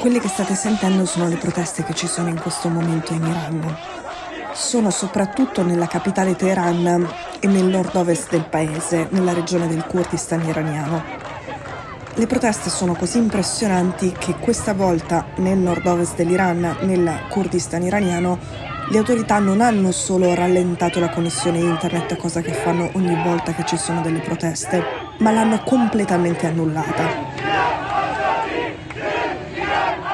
Quelle che state sentendo sono le proteste che ci sono in questo momento in Iran. Sono soprattutto nella capitale Teheran e nel nord-ovest del paese, nella regione del Kurdistan iraniano. Le proteste sono così impressionanti che questa volta nel nord-ovest dell'Iran, nel Kurdistan iraniano, le autorità non hanno solo rallentato la connessione internet, cosa che fanno ogni volta che ci sono delle proteste, ma l'hanno completamente annullata.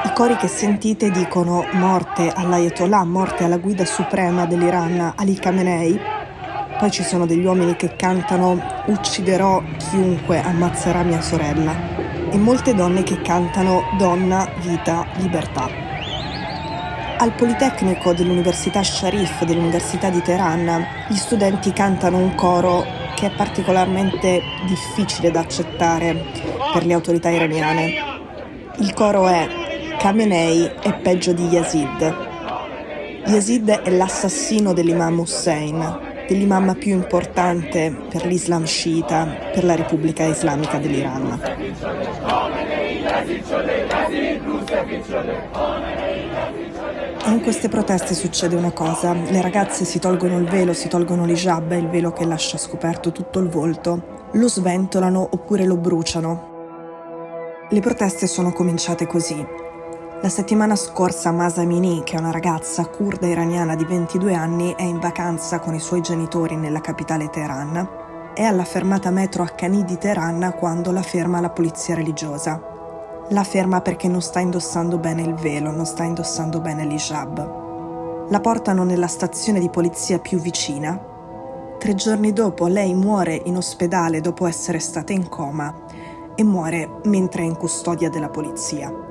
I cori che sentite dicono morte all'Ayatollah, morte alla guida suprema dell'Iran, Ali Khamenei. Poi ci sono degli uomini che cantano ucciderò chiunque ammazzerà mia sorella e molte donne che cantano donna, vita, libertà. Al Politecnico dell'Università Sharif dell'Università di Teheran gli studenti cantano un coro che è particolarmente difficile da accettare per le autorità iraniane. Il coro è Khamenei è peggio di Yazid. Yazid è l'assassino dell'imam Hussein, dell'imam più importante per l'Islam sciita, per la Repubblica Islamica dell'Iran. In queste proteste succede una cosa, le ragazze si tolgono il velo, si tolgono l'hijab, il velo che lascia scoperto tutto il volto, lo sventolano oppure lo bruciano. Le proteste sono cominciate così. La settimana scorsa Masa Mini, che è una ragazza kurda iraniana di 22 anni, è in vacanza con i suoi genitori nella capitale Teheran. È alla fermata metro Haqqani di Teheran quando la ferma la polizia religiosa. La ferma perché non sta indossando bene il velo, non sta indossando bene l'hijab. La portano nella stazione di polizia più vicina. Tre giorni dopo lei muore in ospedale dopo essere stata in coma e muore mentre è in custodia della polizia.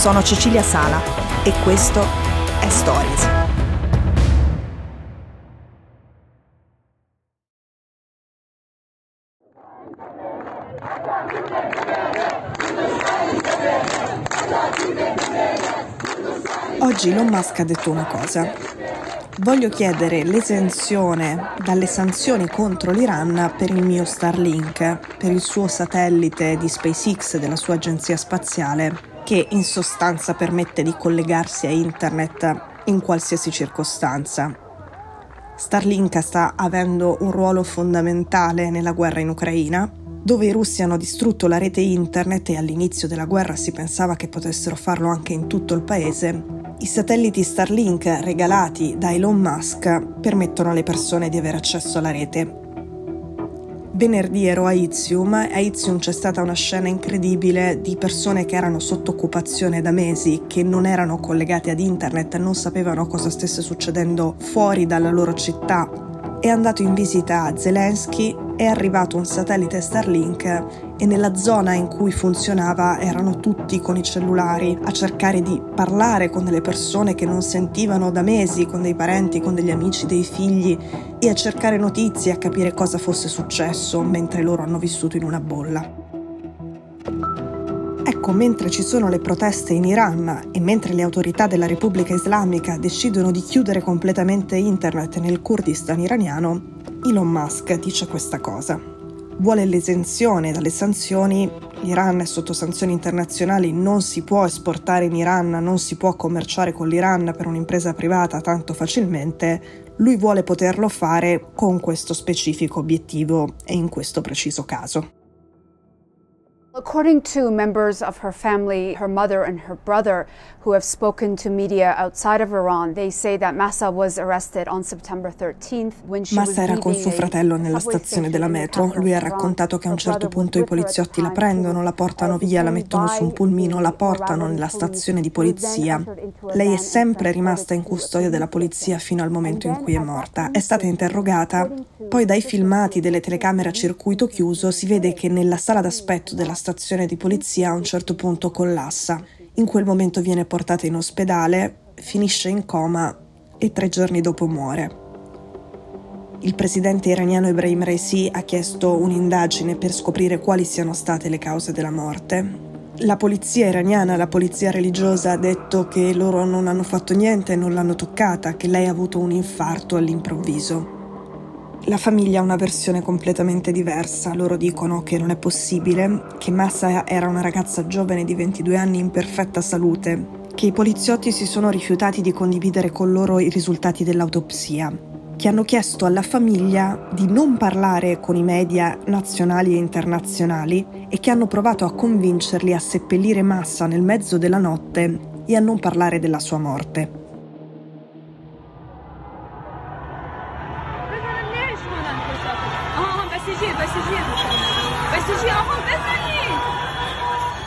Sono Cecilia Sala e questo è Stories. Oggi Elon Musk ha detto una cosa. Voglio chiedere l'esenzione dalle sanzioni contro l'Iran per il mio Starlink, per il suo satellite di SpaceX della sua agenzia spaziale, che in sostanza permette di collegarsi a internet in qualsiasi circostanza. Starlink sta avendo un ruolo fondamentale nella guerra in Ucraina dove i russi hanno distrutto la rete internet e all'inizio della guerra si pensava che potessero farlo anche in tutto il paese, i satelliti Starlink regalati da Elon Musk permettono alle persone di avere accesso alla rete. Venerdì ero a Izium. A Izium c'è stata una scena incredibile di persone che erano sotto occupazione da mesi, che non erano collegate ad internet, non sapevano cosa stesse succedendo fuori dalla loro città. È andato in visita a Zelensky, è arrivato un satellite Starlink e nella zona in cui funzionava erano tutti con i cellulari a cercare di parlare con delle persone che non sentivano da mesi, con dei parenti, con degli amici, dei figli e a cercare notizie, a capire cosa fosse successo mentre loro hanno vissuto in una bolla. Ecco, mentre ci sono le proteste in Iran e mentre le autorità della Repubblica Islamica decidono di chiudere completamente internet nel Kurdistan iraniano, Elon Musk dice questa cosa. Vuole l'esenzione dalle sanzioni, l'Iran è sotto sanzioni internazionali, non si può esportare in Iran, non si può commerciare con l'Iran per un'impresa privata tanto facilmente, lui vuole poterlo fare con questo specifico obiettivo e in questo preciso caso. According to members of her family, her mother and her brother, who have spoken to media outside of Iran, they say that Massa was arrested on September 13th when she Massa era con suo fratello nella stazione della metro. Lui ha raccontato che a un certo punto i poliziotti la prendono, la portano via, la mettono su un pulmino, la portano nella stazione di polizia. Lei è sempre rimasta in custodia della polizia fino al momento in cui è morta. È stata interrogata. Poi dai filmati delle telecamere a circuito chiuso si vede che nella sala d'aspetto della stazione di polizia a un certo punto collassa. In quel momento viene portata in ospedale, finisce in coma e tre giorni dopo muore. Il presidente iraniano Ebrahim Raisi ha chiesto un'indagine per scoprire quali siano state le cause della morte. La polizia iraniana, la polizia religiosa ha detto che loro non hanno fatto niente, non l'hanno toccata, che lei ha avuto un infarto all'improvviso. La famiglia ha una versione completamente diversa. Loro dicono che non è possibile, che Massa era una ragazza giovane di 22 anni in perfetta salute, che i poliziotti si sono rifiutati di condividere con loro i risultati dell'autopsia, che hanno chiesto alla famiglia di non parlare con i media nazionali e internazionali e che hanno provato a convincerli a seppellire Massa nel mezzo della notte e a non parlare della sua morte.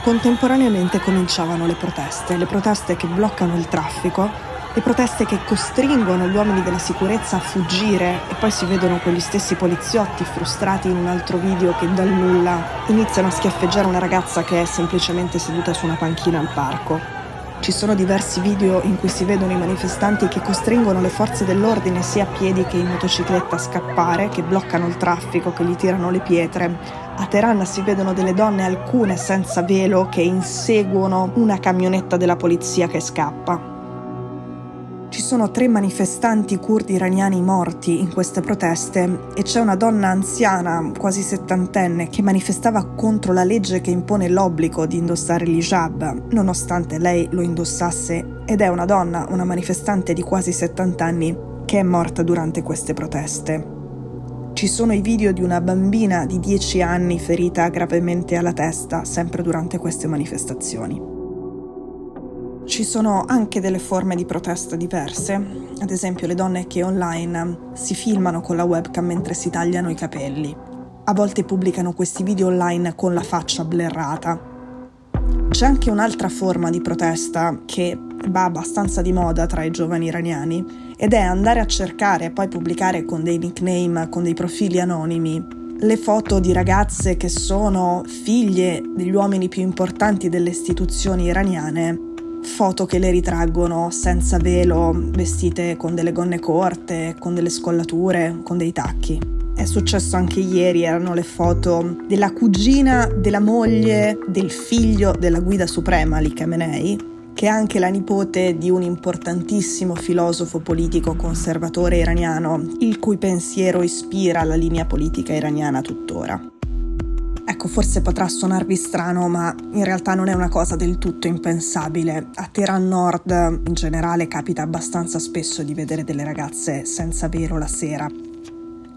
Contemporaneamente cominciavano le proteste, le proteste che bloccano il traffico, le proteste che costringono gli uomini della sicurezza a fuggire e poi si vedono quegli stessi poliziotti frustrati in un altro video che dal nulla iniziano a schiaffeggiare una ragazza che è semplicemente seduta su una panchina al parco. Ci sono diversi video in cui si vedono i manifestanti che costringono le forze dell'ordine sia a piedi che in motocicletta a scappare, che bloccano il traffico, che gli tirano le pietre. A Teheran si vedono delle donne, alcune senza velo, che inseguono una camionetta della polizia che scappa. Sono tre manifestanti curdi iraniani morti in queste proteste e c'è una donna anziana, quasi settantenne, che manifestava contro la legge che impone l'obbligo di indossare l'hijab, nonostante lei lo indossasse, ed è una donna, una manifestante di quasi 70 anni, che è morta durante queste proteste. Ci sono i video di una bambina di 10 anni ferita gravemente alla testa, sempre durante queste manifestazioni. Ci sono anche delle forme di protesta diverse, ad esempio le donne che online si filmano con la webcam mentre si tagliano i capelli. A volte pubblicano questi video online con la faccia blerrata. C'è anche un'altra forma di protesta che va abbastanza di moda tra i giovani iraniani ed è andare a cercare e poi pubblicare con dei nickname, con dei profili anonimi, le foto di ragazze che sono figlie degli uomini più importanti delle istituzioni iraniane foto che le ritraggono senza velo, vestite con delle gonne corte, con delle scollature, con dei tacchi. È successo anche ieri, erano le foto della cugina della moglie del figlio della guida suprema Ali Khamenei, che è anche la nipote di un importantissimo filosofo politico conservatore iraniano, il cui pensiero ispira la linea politica iraniana tuttora. Ecco, forse potrà suonarvi strano, ma in realtà non è una cosa del tutto impensabile. A Teheran Nord in generale capita abbastanza spesso di vedere delle ragazze senza velo la sera.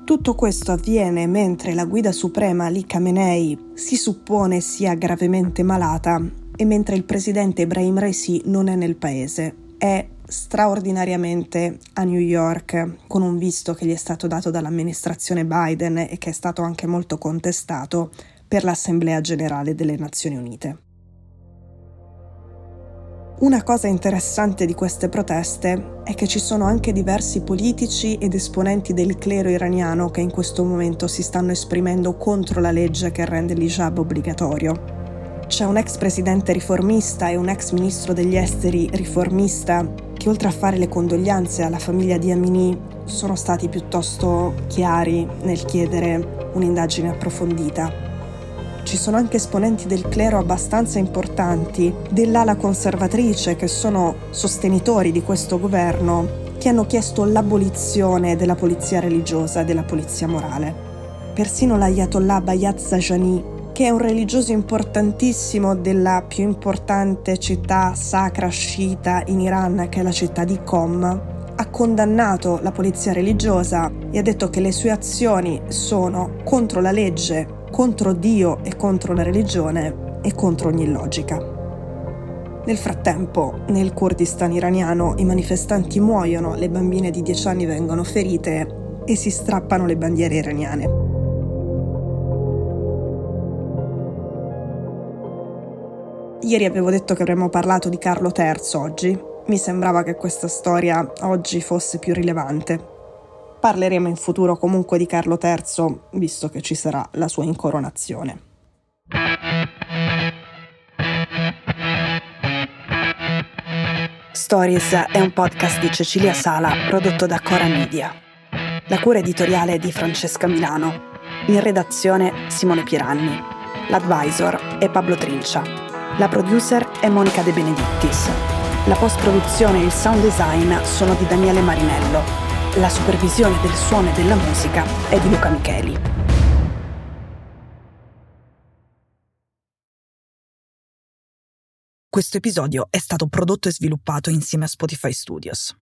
Tutto questo avviene mentre la guida suprema Ali Khamenei si suppone sia gravemente malata e mentre il presidente Ibrahim Raisi non è nel paese. È straordinariamente a New York con un visto che gli è stato dato dall'amministrazione Biden e che è stato anche molto contestato per l'Assemblea generale delle Nazioni Unite. Una cosa interessante di queste proteste è che ci sono anche diversi politici ed esponenti del clero iraniano che in questo momento si stanno esprimendo contro la legge che rende l'hijab obbligatorio. C'è un ex presidente riformista e un ex ministro degli esteri riformista che oltre a fare le condoglianze alla famiglia di Amini sono stati piuttosto chiari nel chiedere un'indagine approfondita ci sono anche esponenti del clero abbastanza importanti dell'ala conservatrice che sono sostenitori di questo governo che hanno chiesto l'abolizione della polizia religiosa e della polizia morale. Persino l'ayatollah Bayat Zajani, che è un religioso importantissimo della più importante città sacra sciita in Iran, che è la città di Qom, ha condannato la polizia religiosa e ha detto che le sue azioni sono contro la legge contro Dio e contro la religione e contro ogni logica. Nel frattempo, nel Kurdistan iraniano i manifestanti muoiono, le bambine di 10 anni vengono ferite e si strappano le bandiere iraniane. Ieri avevo detto che avremmo parlato di Carlo III oggi. Mi sembrava che questa storia oggi fosse più rilevante. Parleremo in futuro comunque di Carlo III, visto che ci sarà la sua incoronazione. Stories è un podcast di Cecilia Sala prodotto da Cora Media. La cura editoriale è di Francesca Milano. In redazione Simone Piranni. L'advisor è Pablo Trincia. La producer è Monica De Benedittis. La post-produzione e il sound design sono di Daniele Marinello. La supervisione del suono e della musica è di Luca Micheli. Questo episodio è stato prodotto e sviluppato insieme a Spotify Studios.